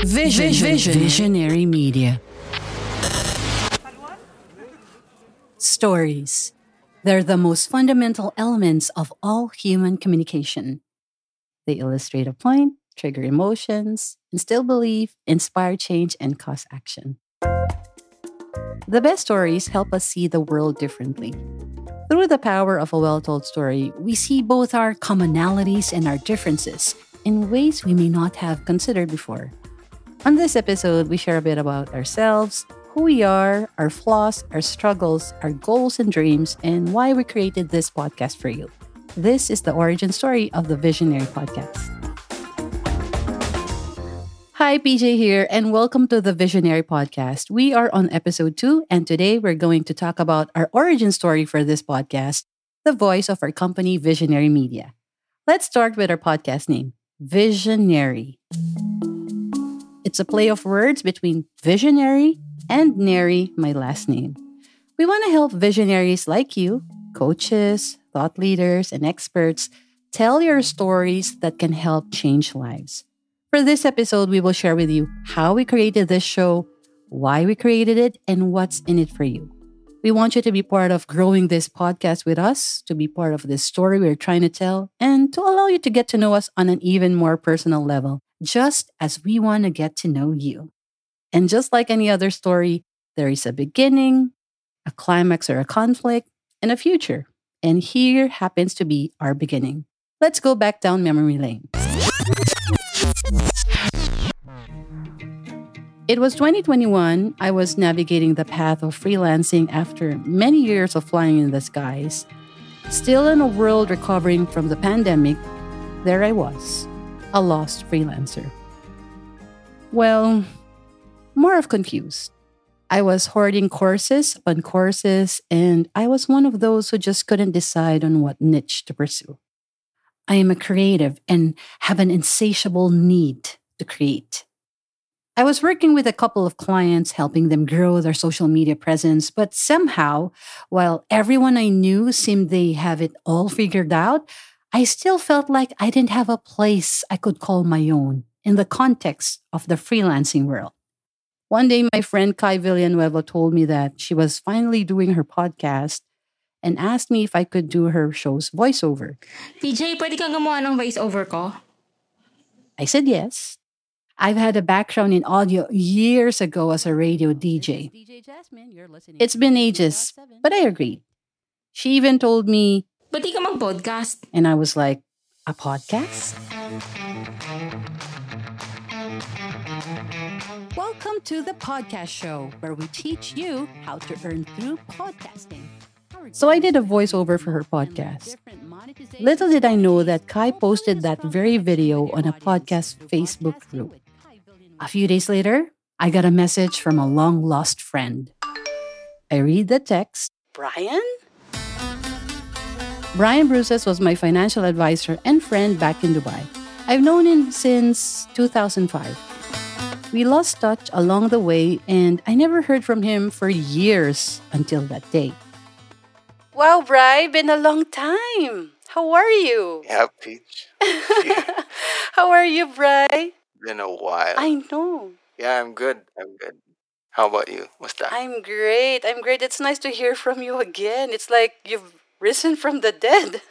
Vision, Vision, VisioNeri Media. Stories. They're the most fundamental elements of all human communication. They illustrate a point, trigger emotions, instill belief, inspire change, and cause action. The best stories help us see the world differently. Through the power of a well told story, we see both our commonalities and our differences in ways we may not have considered before. On this episode, we share a bit about ourselves, who we are, our flaws, our struggles, our goals and dreams, and why we created this podcast for you. This is the origin story of the VisioNeri Podcast. Hi, PJ here, and welcome to the VisioNeri Podcast. We are on episode two, and today we're going to talk about our origin story for this podcast, the voice of our company, VisioNeri Media. Let's start with our podcast name, VisioNeri. It's a play of words between visionary and Neri, my last name. We want to help visionaries like you, coaches, thought leaders, and experts tell your stories that can help change lives. For this episode, we will share with you how we created this show, why we created it, and what's in it for you. We want you to be part of growing this podcast with us, to be part of this story we're trying to tell, and to allow you to get to know us on an even more personal level, just as we want to get to know you. And just like any other story, there is a beginning, a climax or a conflict, and a future. And here happens to be our beginning. Let's go back down memory lane. It was 2021. I was navigating the path of freelancing after many years of flying in the skies. Still in a world recovering from the pandemic, there I was, a lost freelancer. Well, more of confused. I was hoarding courses upon courses, and I was one of those who just couldn't decide on what niche to pursue. I am a creative and have an insatiable need to create. I was working with a couple of clients, helping them grow their social media presence, but somehow, while everyone I knew seemed they have it all figured out, I still felt like I didn't have a place I could call my own in the context of the freelancing world. One day, my friend Kai Villanueva told me that she was finally doing her podcast and asked me if I could do her show's voiceover. PJ, pwede kang gumawa ng voiceover ko? I said yes. I've had a background in audio years ago as a radio DJ. It's been ages, but I agreed. She even told me, Ba't di ka mag-podcast? and I was like, a podcast? Welcome to the podcast show where we teach you how to earn through podcasting. So I did a voiceover for her podcast. Little did I know that Kai posted that very video on a podcast Facebook group. A few days later, I got a message from a long lost friend. I read the text Brian? Brian Bruces was my financial advisor and friend back in Dubai. I've known him since 2005. We lost touch along the way, and I never heard from him for years until that day. Wow, Bri, been a long time. How are you? Yeah, Peach. How are you, Bri? Been a while. I know. Yeah, I'm good. I'm good. How about you? What's that? I'm great. I'm great. It's nice to hear from you again. It's like you've risen from the dead.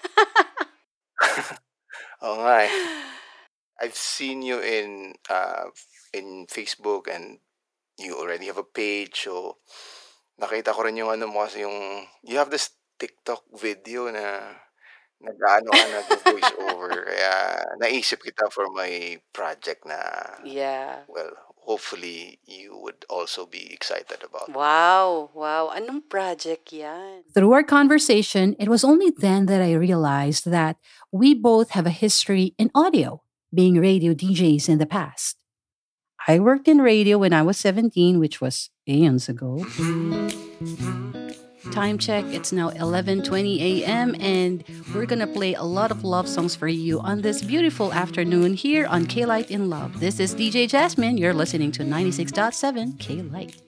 oh my. I've seen you in uh in Facebook and you already have a page so nakita ko rin yung ano mo kasi yung you have this TikTok video na nag-ano ka nag-voice over kaya naisip kita for my project na yeah. well hopefully you would also be excited about. Wow, wow. Anong project yan? Through our conversation, it was only then that I realized that we both have a history in audio, being radio DJs in the past. I worked in radio when I was 17, which was aeons ago. Time check, it's now 11:20 a.m. and we're going to play a lot of love songs for you on this beautiful afternoon here on K-Light in Love. This is DJ Jasmine. You're listening to 96.7 K-Light.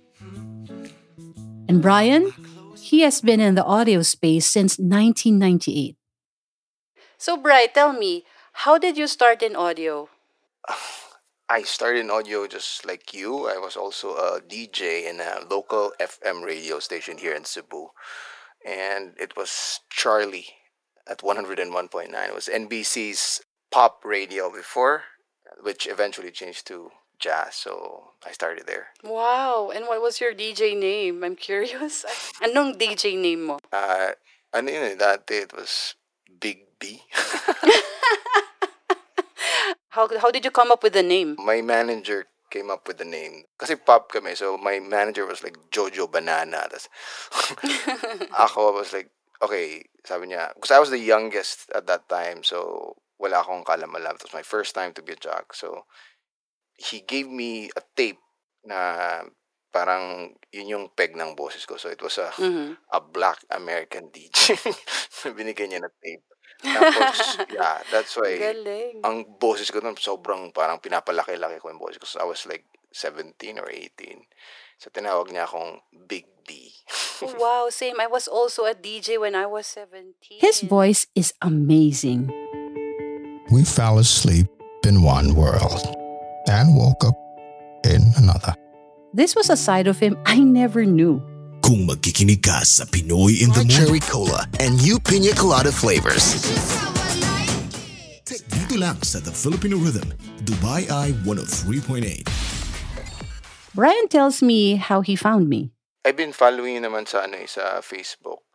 And Brian, he has been in the audio space since 1998. So, Brian, tell me, how did you start in audio? I started in audio just like you. I was also a DJ in a local FM radio station here in Cebu. And it was Charlie at 101.9. It was NBC's pop radio before, which eventually changed to jazz. So I started there. Wow. And what was your DJ name? I'm curious. Anong DJ name mo? Uh, ano yun eh, dati it was Big B. How, how did you come up with the name? my manager came up with the name. Kasi pop kami, so my manager was like Jojo Banana. Tas, ako was like, okay, sabi niya, because I was the youngest at that time, so wala akong kalam-alam. It was my first time to be a jock. So, he gave me a tape na parang yun yung peg ng boses ko. So, it was a, Mhm. a black American DJ. Binigyan niya na tape. Tapos, yeah, that's why Galing. ang boses ko nun sobrang parang pinapalaki-laki ko yung boses ko. So I was like 17 or 18. So tinawag niya akong Big B. Oh, wow, same. I was also a DJ when I was 17. His voice is amazing. We fell asleep in one world and woke up in another. This was a side of him I never knew. Kung magkikinig ka sa Pinoy in the Our Morning, cherry cola and new pina colada flavors. dito lang sa The Filipino Rhythm, Dubai Eye 103.8. Brian tells me how he found me. I've been following you naman sa, ano, eh, sa Facebook.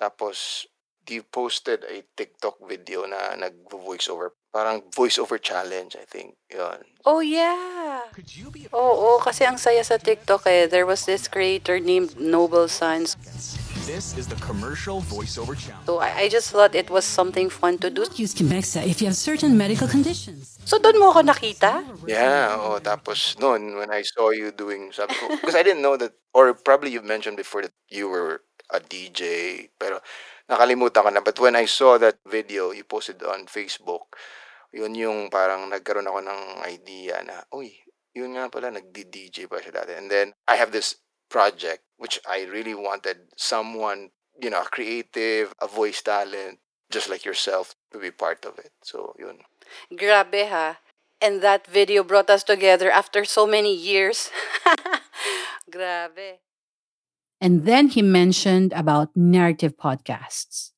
Tapos, you posted a TikTok video na nag-voiceover. Parang voice over challenge, I think. Yun. Oh, yeah. Oo, kasi ang saya sa TikTok eh. There was this creator named Noble Sons. This is the commercial voiceover challenge. So I, I just thought it was something fun to do. Use Kimexa if you have certain medical conditions. So doon mo ako nakita? Yeah, oh, tapos noon, when I saw you doing, sabi ko, because I didn't know that, or probably you mentioned before that you were a DJ, pero nakalimutan ko na. But when I saw that video you posted on Facebook, yun yung parang nagkaroon ako ng idea na, uy, yun nga pala, nagdi-DJ pa siya dati. And then, I have this project, which I really wanted someone, you know, a creative, a voice talent, just like yourself, to be part of it. So, yun. Grabe ha. And that video brought us together after so many years. Grabe. And then he mentioned about narrative podcasts.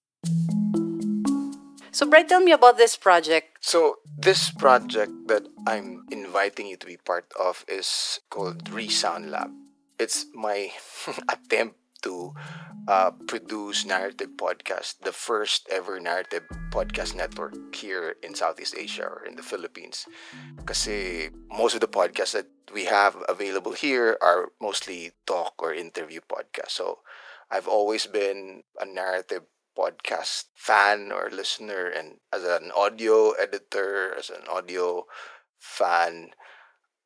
So Bright, tell me about this project. So this project that I'm inviting you to be part of is called Resound Lab. It's my attempt to uh, produce narrative podcast, the first ever narrative podcast network here in Southeast Asia or in the Philippines. Kasi most of the podcasts that we have available here are mostly talk or interview podcasts. So I've always been a narrative podcast fan or listener and as an audio editor as an audio fan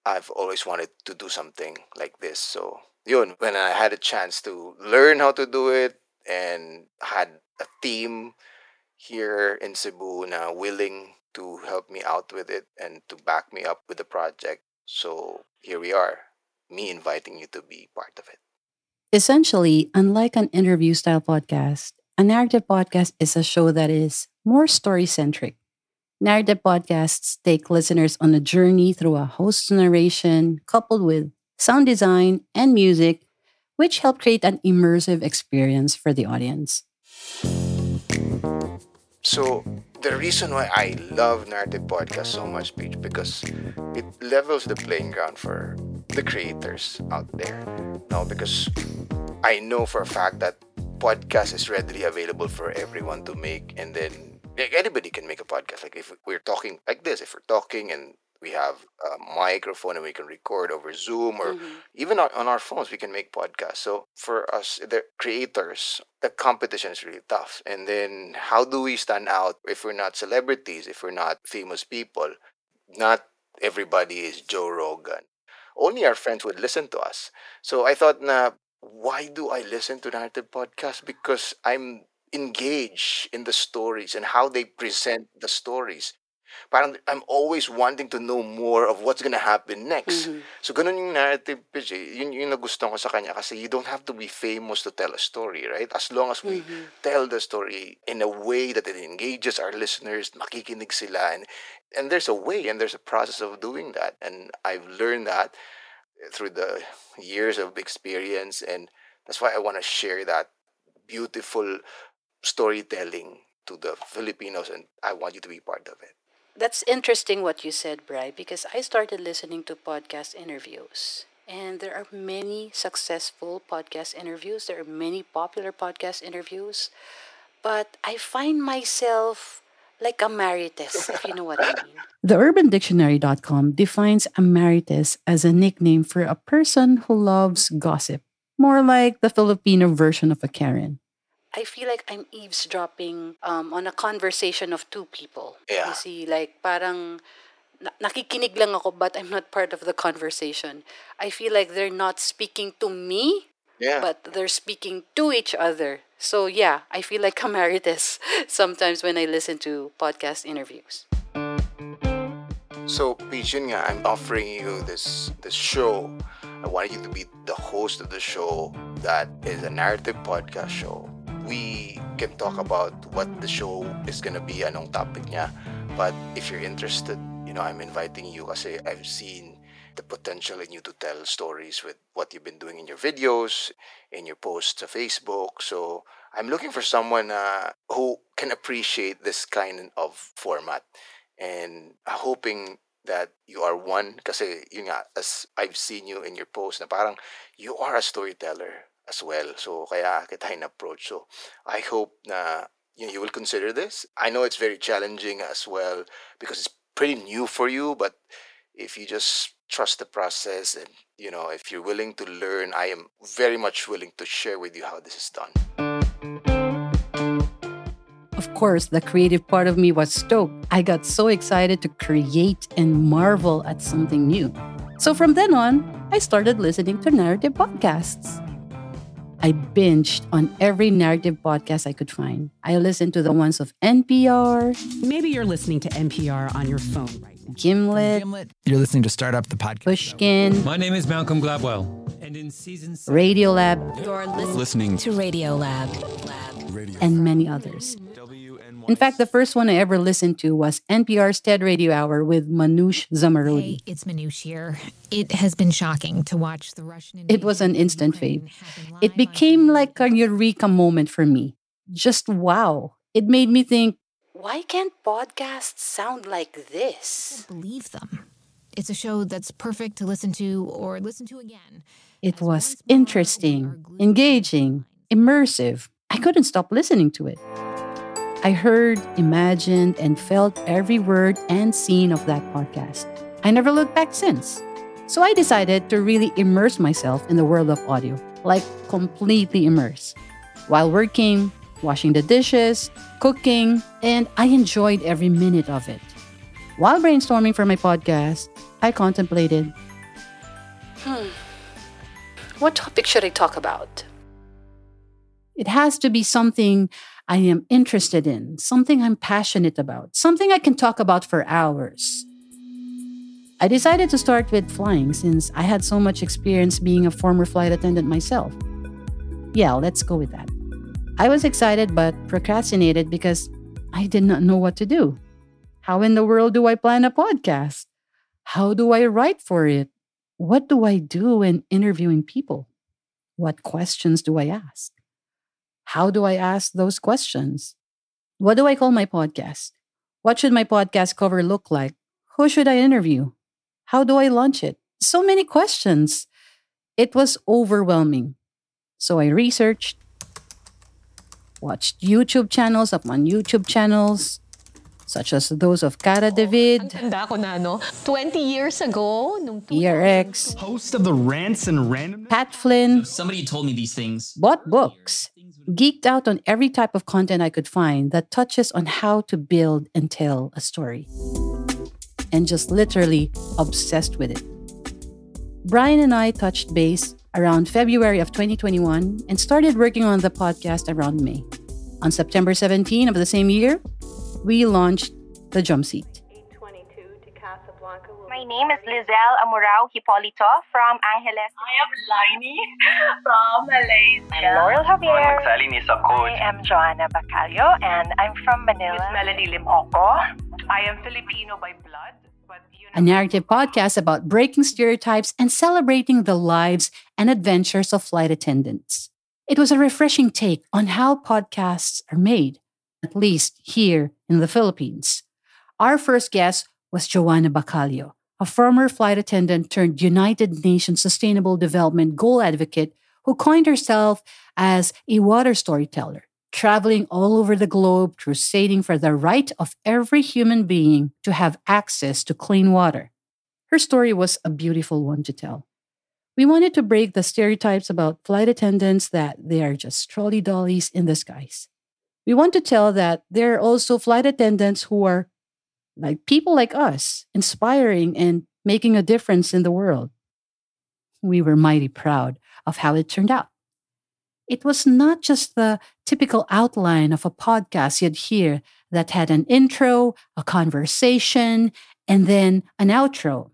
i've always wanted to do something like this. So yun when i had a chance to learn how to do it and had a team here in cebu na willing to help me out with it and to back me up with the project. So here we are me inviting you to be part of it. Essentially, unlike an interview style podcast, a narrative podcast is a show that is more story centric. Narrative podcasts take listeners on a journey through a host's narration coupled with sound design and music, which help create an immersive experience for the audience. So the reason why I love narrative podcasts so much, Paige, because it levels the playing ground for the creators out there. Now, because I know for a fact that podcast is readily available for everyone to make, and then like, anybody can make a podcast. Like if we're talking like this, if we're talking and we have a microphone and we can record over Zoom or mm-hmm. even on, on our phones we can make podcasts. So for us the creators the competition is really tough. And then how do we stand out if we're not celebrities if we're not famous people? Not everybody is joe rogan. Only our friends would listen to us. So i thought na why do i listen to narrative podcasts because i'm engaged in the stories and how they present the stories Parang I'm always wanting to know more of what's gonna happen next. Mhm. So ganun yung narrative PJ. Yun yun nagustuhan ko sa kanya kasi you don't have to be famous to tell a story, right? As long as we tell the story in a way that it engages our listeners, makikinig sila and and there's a way and there's a process of doing that. And I've learned that through the years of experience and that's why I want to share that beautiful storytelling to the Filipinos and I want you to be part of it. That's interesting what you said, Bry, because I started listening to podcast interviews. And there are many successful podcast interviews. There are many popular podcast interviews. But I find myself like a marites, if you know what I mean. The TheUrbanDictionary.com defines marites as a nickname for a person who loves gossip, more like the Filipino version of a Karen. I feel like I'm eavesdropping um, on a conversation of two people. Yeah. You see, like parang na- nakikinig lang ako but I'm not part of the conversation. I feel like they're not speaking to me, Yeah. but they're speaking to each other. So yeah, I feel like marites sometimes when I listen to podcast interviews. So, Peach, nga, I'm offering you this this show. I want you to be the host of the show that is a narrative podcast show. We can talk about what the show is gonna be, anong topic niya. But if you're interested, you know, I'm inviting you kasi I've seen the potential in you to tell stories with what you've been doing in your videos, in your posts to Facebook. So I'm looking for someone uh, who can appreciate this kind of format and hoping that you are one. Nga as I've seen you in your post na parang you are a storyteller as well. So kaya kita in approach. So I hope na you, know, you will consider this. I know it's very challenging as well because it's pretty new for you but if you just trust the process and you know if you're willing to learn I am very much willing to share with you how this is done Of course, the creative part of me was stoked. I got so excited to create and marvel at something new. So from then on, I started listening to narrative podcasts. I binged on every narrative podcast I could find. I listened to the ones of NPR, Maybe you're listening to NPR on your phone right now. Gimlet, You're listening to Start Up the Podcast. Pushkin, My name is Malcolm Gladwell, and in season seven, Radiolab, You're Listening to Radio Lab. and many others. In fact, the first one I ever listened to was NPR's TED Radio Hour with Manoush Zomorodi. Hey, it's Manoush here. It has been shocking to watch the Russian. It was an instant Ukraine fave. It became like a eureka moment for me. Just wow. It made me think, why can't podcasts sound like this? believe them. It's a show that's perfect to listen to or listen to again. It As was once more, we are interesting, engaging, immersive. I couldn't stop listening to it. I heard, imagined, and felt every word and scene of that podcast. I never looked back since. So I decided to really immerse myself in the world of audio, like completely immerse. While working, washing the dishes, cooking, and I enjoyed every minute of it. While brainstorming for my podcast, I contemplated hmm, what topic should I talk about? It has to be something I am interested in, something I'm passionate about, something I can talk about for hours. I decided to start with flying since I had so much experience being a former flight attendant myself. Yeah, let's go with that. I was excited but procrastinated because I did not know what to do. How in the world do I plan a podcast? How do I write for it? What do I do when interviewing people? What questions do I ask? How do I ask those questions? What do I call my podcast? What should my podcast cover look like? Who should I interview? How do I launch it? So many questions. It was overwhelming. So I researched, watched YouTube channels upon YouTube channels, such as those of Cara oh, David, Tanda ko na, no? 20 years ago, nung ERX, Host of the Rants and Random. Pat Flynn, Somebody told me these things. bought books, geeked out on every type of content I could find that touches on how to build and tell a story, and just literally obsessed with it. Brian and I touched base around February of 2021 and started working on the podcast around May. On September 17 of the same year, we launched The Jump Seat. My name is Lizelle Amurao Hipolito from Angeles. I am Laini from Malaysia. I'm Laurel Javier. I am Joanna Bacalio and I'm from Manila. Miss Melanie Limoko. I am Filipino by blood. A narrative podcast about breaking stereotypes and celebrating the lives and adventures of flight attendants. It was a refreshing take on how podcasts are made, at least here in the Philippines. Our first guest was Joanna Bacalio, a former flight attendant turned United Nations Sustainable Development Goal advocate who coined herself as a water storyteller, traveling all over the globe crusading for the right of every human being to have access to clean water. Her story was a beautiful one to tell. We wanted to break the stereotypes about flight attendants that they are just trolley dollies in skies. We want to tell that there are also flight attendants who are like people like us, inspiring and making a difference in the world. We were mighty proud of how it turned out. It was not just the typical outline of a podcast you'd hear that had an intro, a conversation, and then an outro.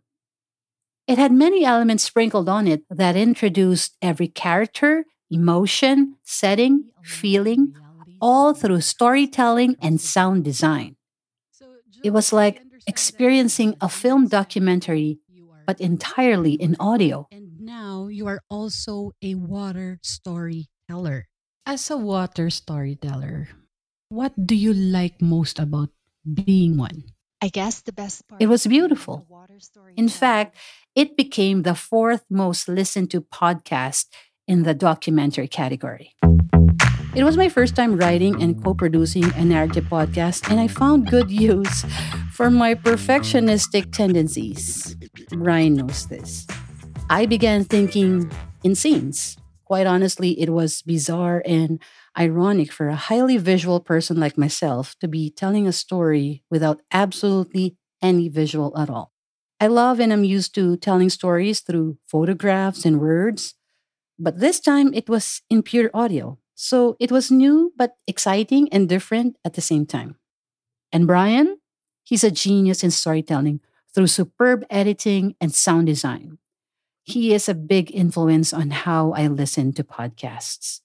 It had many elements sprinkled on it that introduced every character, emotion, setting, feeling, all through storytelling and sound design. It was like experiencing a film documentary, but entirely in audio. And now you are also a water storyteller. As a water storyteller, what do you like most about being one? I guess the best part. It was beautiful. In fact, it became the fourth most listened to podcast in the documentary category. It was my first time writing and co producing a narrative podcast, and I found good use for my perfectionistic tendencies. Ryan knows this. I began thinking in scenes. Quite honestly, it was bizarre and ironic for a highly visual person like myself to be telling a story without absolutely any visual at all. I love and I'm used to telling stories through photographs and words, but this time it was in pure audio. So it was new, but exciting and different at the same time. And Brian, he's a genius in storytelling through superb editing and sound design. He is a big influence on how I listen to podcasts.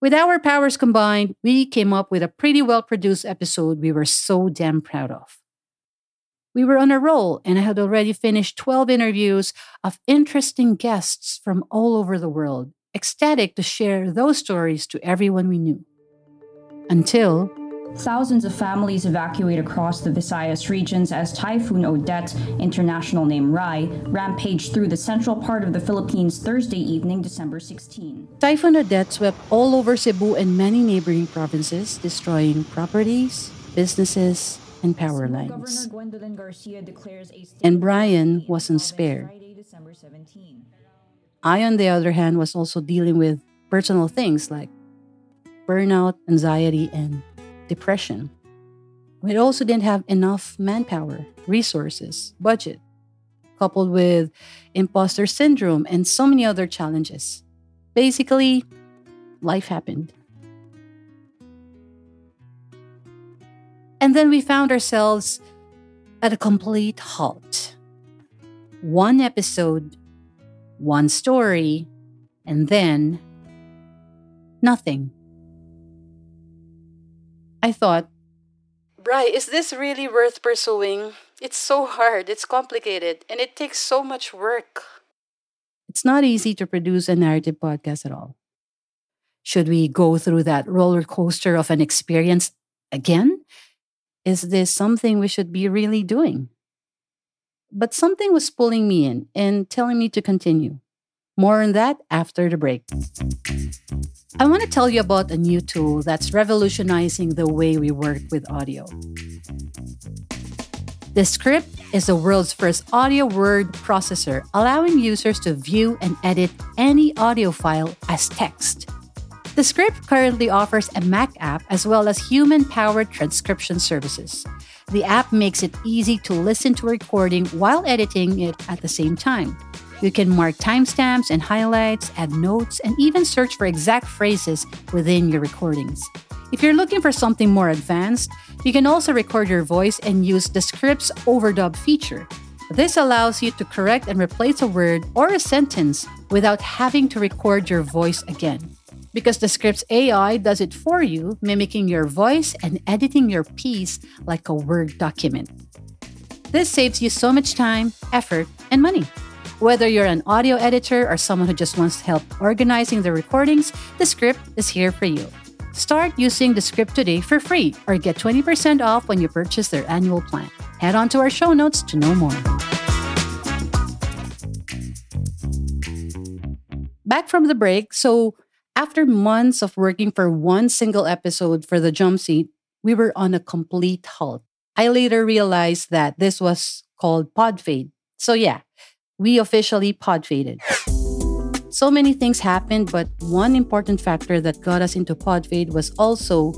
With our powers combined, we came up with a pretty well produced episode we were so damn proud of. We were on a roll, and I had already finished 12 interviews of interesting guests from all over the world, ecstatic to share those stories to everyone we knew. Until Thousands of families evacuate across the Visayas regions as Typhoon Odette, international name Rai, rampaged through the central part of the Philippines Thursday evening, December 16. Typhoon Odette swept all over Cebu and many neighboring provinces, destroying properties, businesses, and power lines. And Brian wasn't spared. I, on the other hand, was also dealing with personal things like burnout, anxiety, and depression. We also didn't have enough manpower, resources, budget, coupled with imposter syndrome and so many other challenges. Basically, life happened. And then we found ourselves at a complete halt. One episode one story, and then nothing. I thought, Bry, is this really worth pursuing? It's so hard, it's complicated, and it takes so much work. It's not easy to produce a narrative podcast at all. Should we go through that roller coaster of an experience again? Is this something we should be really doing? but something was pulling me in and telling me to continue. More on that after the break. I want to tell you about a new tool that's revolutionizing the way we work with audio. Descript is the world's first audio word processor, allowing users to view and edit any audio file as text. Descript currently offers a Mac app as well as human powered transcription services. The app makes it easy to listen to a recording while editing it at the same time. You can mark timestamps and highlights, add notes, and even search for exact phrases within your recordings. If you're looking for something more advanced, you can also record your voice and use Descript's overdub feature. This allows you to correct and replace a word or a sentence without having to record your voice again. Because Descript's AI does it for you, mimicking your voice and editing your piece like a Word document. This saves you so much time, effort, and money. Whether you're an audio editor or someone who just wants help organizing the recordings, Descript is here for you. Start using Descript today for free or get 20% off when you purchase their annual plan. Head on to our show notes to know more. Back from the break, so after months of working for one single episode for the jump seat, we were on a complete halt. I later realized that this was called pod fade. So yeah, we officially pod faded. So many things happened, but one important factor that got us into Podfade was also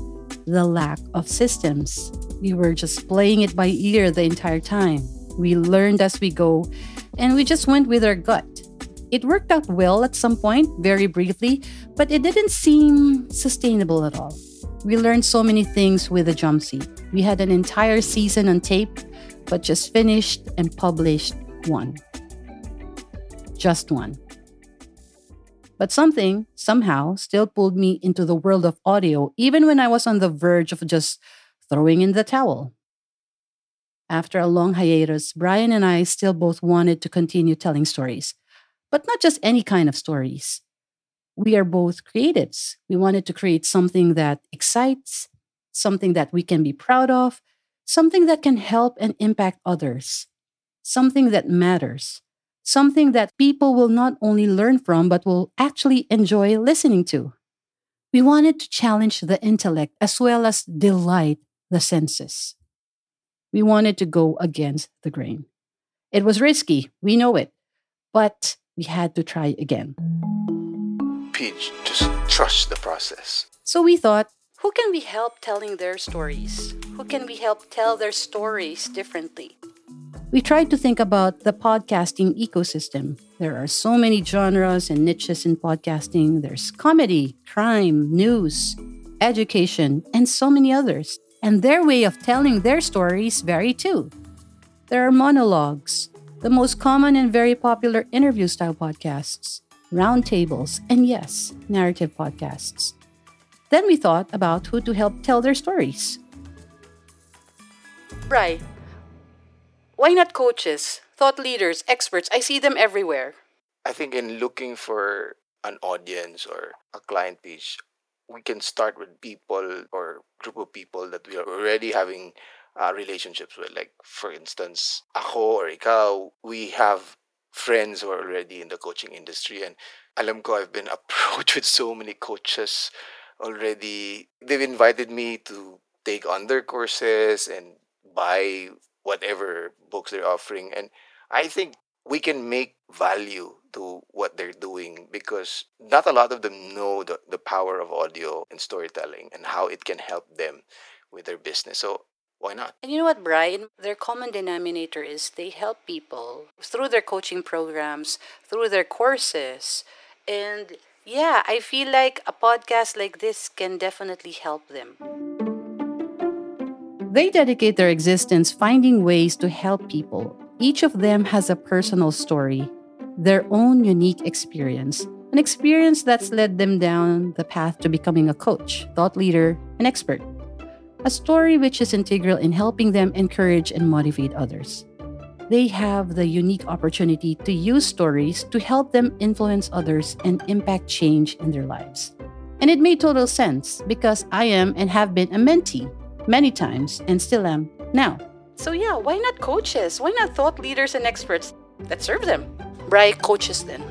the lack of systems. We were just playing it by ear the entire time. We learned as we go, and we just went with our gut. It worked out well at some point, very briefly, but it didn't seem sustainable at all. We learned so many things with the jump seat. We had an entire season on tape, but just finished and published one. Just one. But something, somehow, still pulled me into the world of audio, even when I was on the verge of just throwing in the towel. After a long hiatus, Brian and I still both wanted to continue telling stories, but not just any kind of stories. We are both creatives. We wanted to create something that excites, something that we can be proud of, something that can help and impact others, something that matters something that people will not only learn from, but will actually enjoy listening to. We wanted to challenge the intellect as well as delight the senses. We wanted to go against the grain. It was risky, we know it, but we had to try again. Peach, just trust the process. So we thought, who can we help telling their stories? Who can we help tell their stories differently? We tried to think about the podcasting ecosystem. There are so many genres and niches in podcasting. There's comedy, crime, news, education, and so many others. And their way of telling their stories vary too. There are monologues, the most common and very popular interview style podcasts, roundtables, and yes, narrative podcasts. Then we thought about who to help tell their stories. Right, why not coaches, thought leaders, experts? I see them everywhere. I think in looking for an audience or a client page, we can start with people or group of people that we are already having uh, relationships with. Like, for instance, ako or ikaw, we have friends who are already in the coaching industry. And alam ko, I've been approached with so many coaches already. They've invited me to take on their courses and buy whatever books they're offering. And I think we can make value to what they're doing because not a lot of them know the, the power of audio and storytelling and how it can help them with their business. So why not? And you know what, Brian? Their common denominator is they help people through their coaching programs, through their courses. And yeah, I feel like a podcast like this can definitely help them. They dedicate their existence finding ways to help people. Each of them has a personal story, their own unique experience, an experience that's led them down the path to becoming a coach, thought leader, and expert. A story which is integral in helping them encourage and motivate others. They have the unique opportunity to use stories to help them influence others and impact change in their lives. And it made total sense because I am and have been a mentee many times and still am now. So, yeah, why not coaches? Why not thought leaders and experts that serve them? Right, coaches then.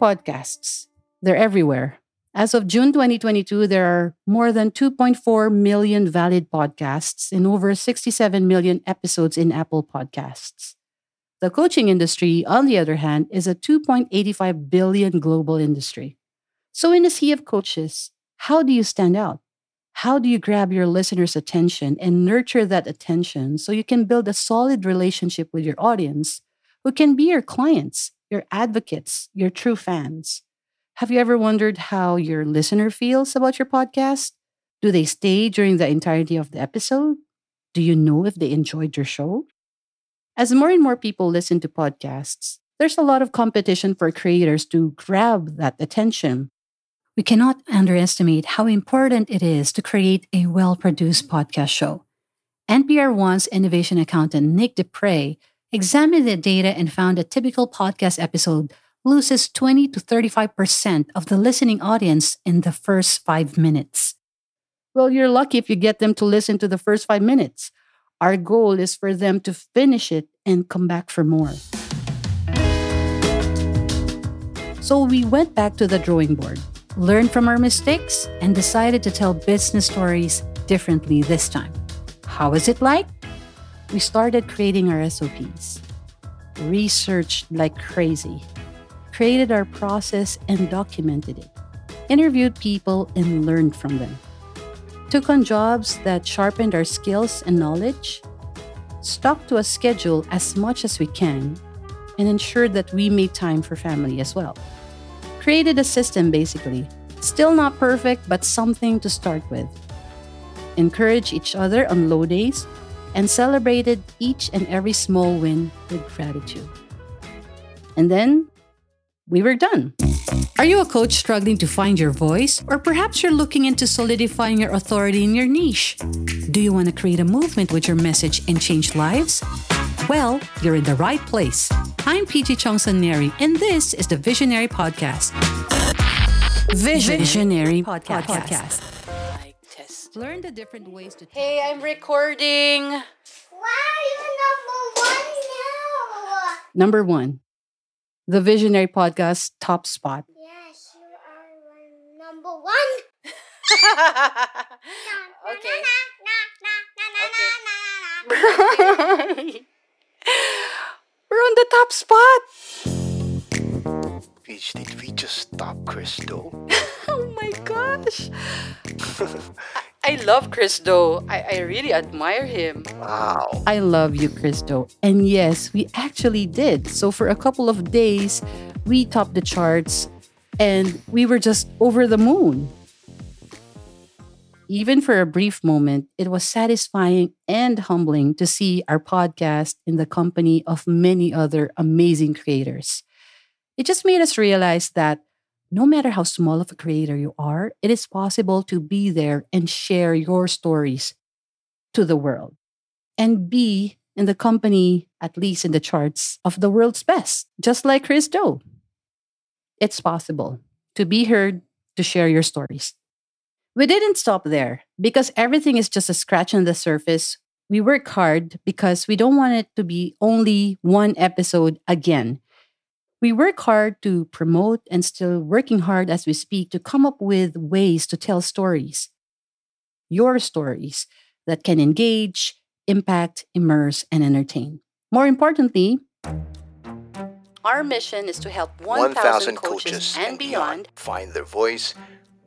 Podcasts. They're everywhere. As of June 2022, there are more than 2.4 million valid podcasts and over 67 million episodes in Apple Podcasts. The coaching industry, on the other hand, is a 2.85 billion global industry. So, in a sea of coaches, how do you stand out? How do you grab your listeners' attention and nurture that attention so you can build a solid relationship with your audience who can be your clients, your advocates, your true fans? Have you ever wondered how your listener feels about your podcast? Do they stay during the entirety of the episode? Do you know if they enjoyed your show? As more and more people listen to podcasts, there's a lot of competition for creators to grab that attention. We cannot underestimate how important it is to create a well produced podcast show. NPR One's innovation accountant Nick DePrey examined the data and found a typical podcast episode loses 20 to 35% of the listening audience in the first five minutes. Well, you're lucky if you get them to listen to the first five minutes. Our goal is for them to finish it and come back for more. So we went back to the drawing board, learned from our mistakes, and decided to tell business stories differently this time. How was it like? We started creating our SOPs, researched like crazy, created our process and documented it, interviewed people and learned from them, took on jobs that sharpened our skills and knowledge, stuck to a schedule as much as we can, and ensured that we made time for family as well. Created a system basically, still not perfect, but something to start with. Encourage each other on low days and celebrated each and every small win with gratitude. And then we were done. Are you a coach struggling to find your voice? Or perhaps you're looking into solidifying your authority in your niche? Do you want to create a movement with your message and change lives? Well, you're in the right place. I'm PJ Chongsaneri, and this is the VisioNeri Podcast. VisioNeri Podcast. Podcast. Learn the different ways to. Hey, I'm recording. Why are you number one now? Number one, the VisioNeri Podcast top spot. Yes, you are number one. okay. okay. We're on the top spot. Peach, did we just stop Chris Do? oh my gosh. I love Chris Do. I, I really admire him. Wow. I love you, Chris Do. And yes, we actually did. So for a couple of days, we topped the charts and we were just over the moon. Even for a brief moment, it was satisfying and humbling to see our podcast in the company of many other amazing creators. It just made us realize that no matter how small of a creator you are, it is possible to be there and share your stories to the world and be in the company, at least in the charts, of the world's best, just like Chris Do. It's possible to be heard, to share your stories. We didn't stop there because everything is just a scratch on the surface. We work hard because we don't want it to be only one episode again. We work hard to promote and still working hard as we speak to come up with ways to tell stories. Your stories that can engage, impact, immerse, and entertain. More importantly, our mission is to help 1,000 coaches, coaches and beyond find their voice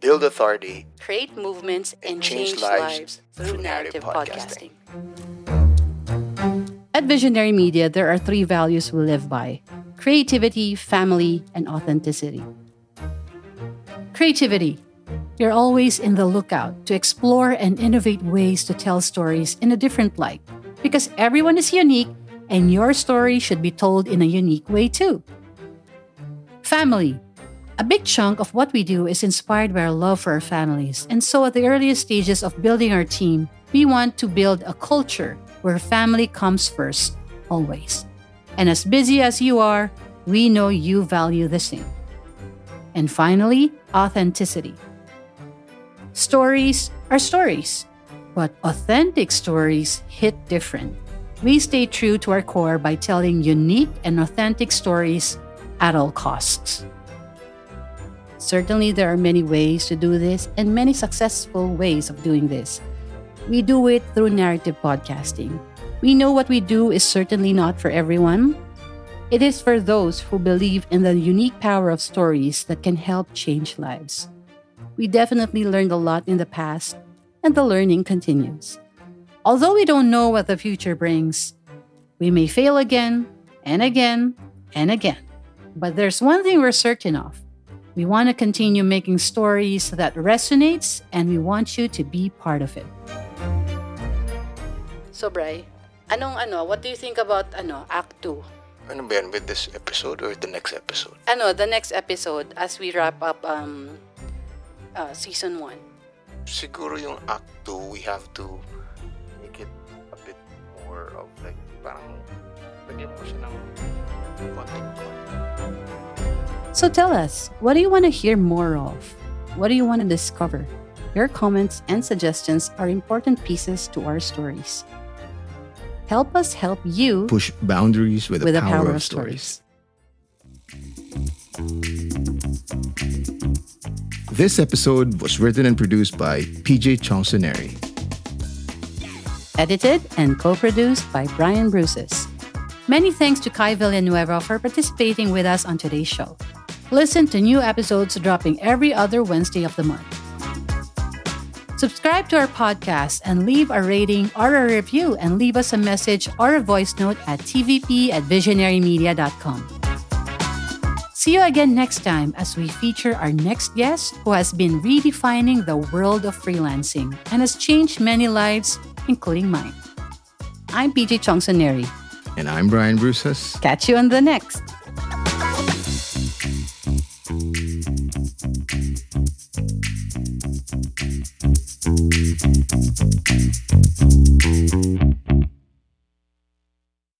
build authority, create movements, and, change, change, lives, lives through narrative podcasting. podcasting. At VisioNeri Media, there are three values we live by creativity, family, and authenticity. Creativity. You're always in the lookout to explore and innovate ways to tell stories in a different light because everyone is unique and your story should be told in a unique way too. Family. A big chunk of what we do is inspired by our love for our families. And so, at the earliest stages of building our team, we want to build a culture where family comes first, always. And as busy as you are, we know you value the same. And finally, authenticity. Stories are stories, but authentic stories hit different. We stay true to our core by telling unique and authentic stories at all costs. Certainly, there are many ways to do this and many successful ways of doing this. We do it through narrative podcasting. We know what we do is certainly not for everyone. It is for those who believe in the unique power of stories that can help change lives. We definitely learned a lot in the past, and the learning continues. Although we don't know what the future brings, we may fail again and again and again. But there's one thing we're certain of we want to continue making stories that resonates and we want you to be part of it. So, Bray, Anong ano, what do you think about ano, Act 2? Ano ba yan with this episode or the next episode? Ano, the next episode as we wrap up um uh, season 1. Siguro yung Act 2, we have to make it a bit more of like, parang, lagyan mo siya ng konting So tell us, what do you want to hear more of? What do you want to discover? Your comments and suggestions are important pieces to our stories. Help us help you push boundaries with, with the, power, power, of of stories. This episode was written and produced by PJ Chongsuneri. Edited and co-produced by Brian Bruces. Many thanks to Kai Villanueva for participating with us on today's show. Listen to new episodes dropping every other Wednesday of the month. Subscribe to our podcast and leave a rating or a review and leave us a message or a voice note at tvp at visionerimedia.com. See you again next time as we feature our next guest who has been redefining the world of freelancing and has changed many lives, including mine. I'm PJ Chongsaneri. And I'm Brian Bruces. Catch you on the next.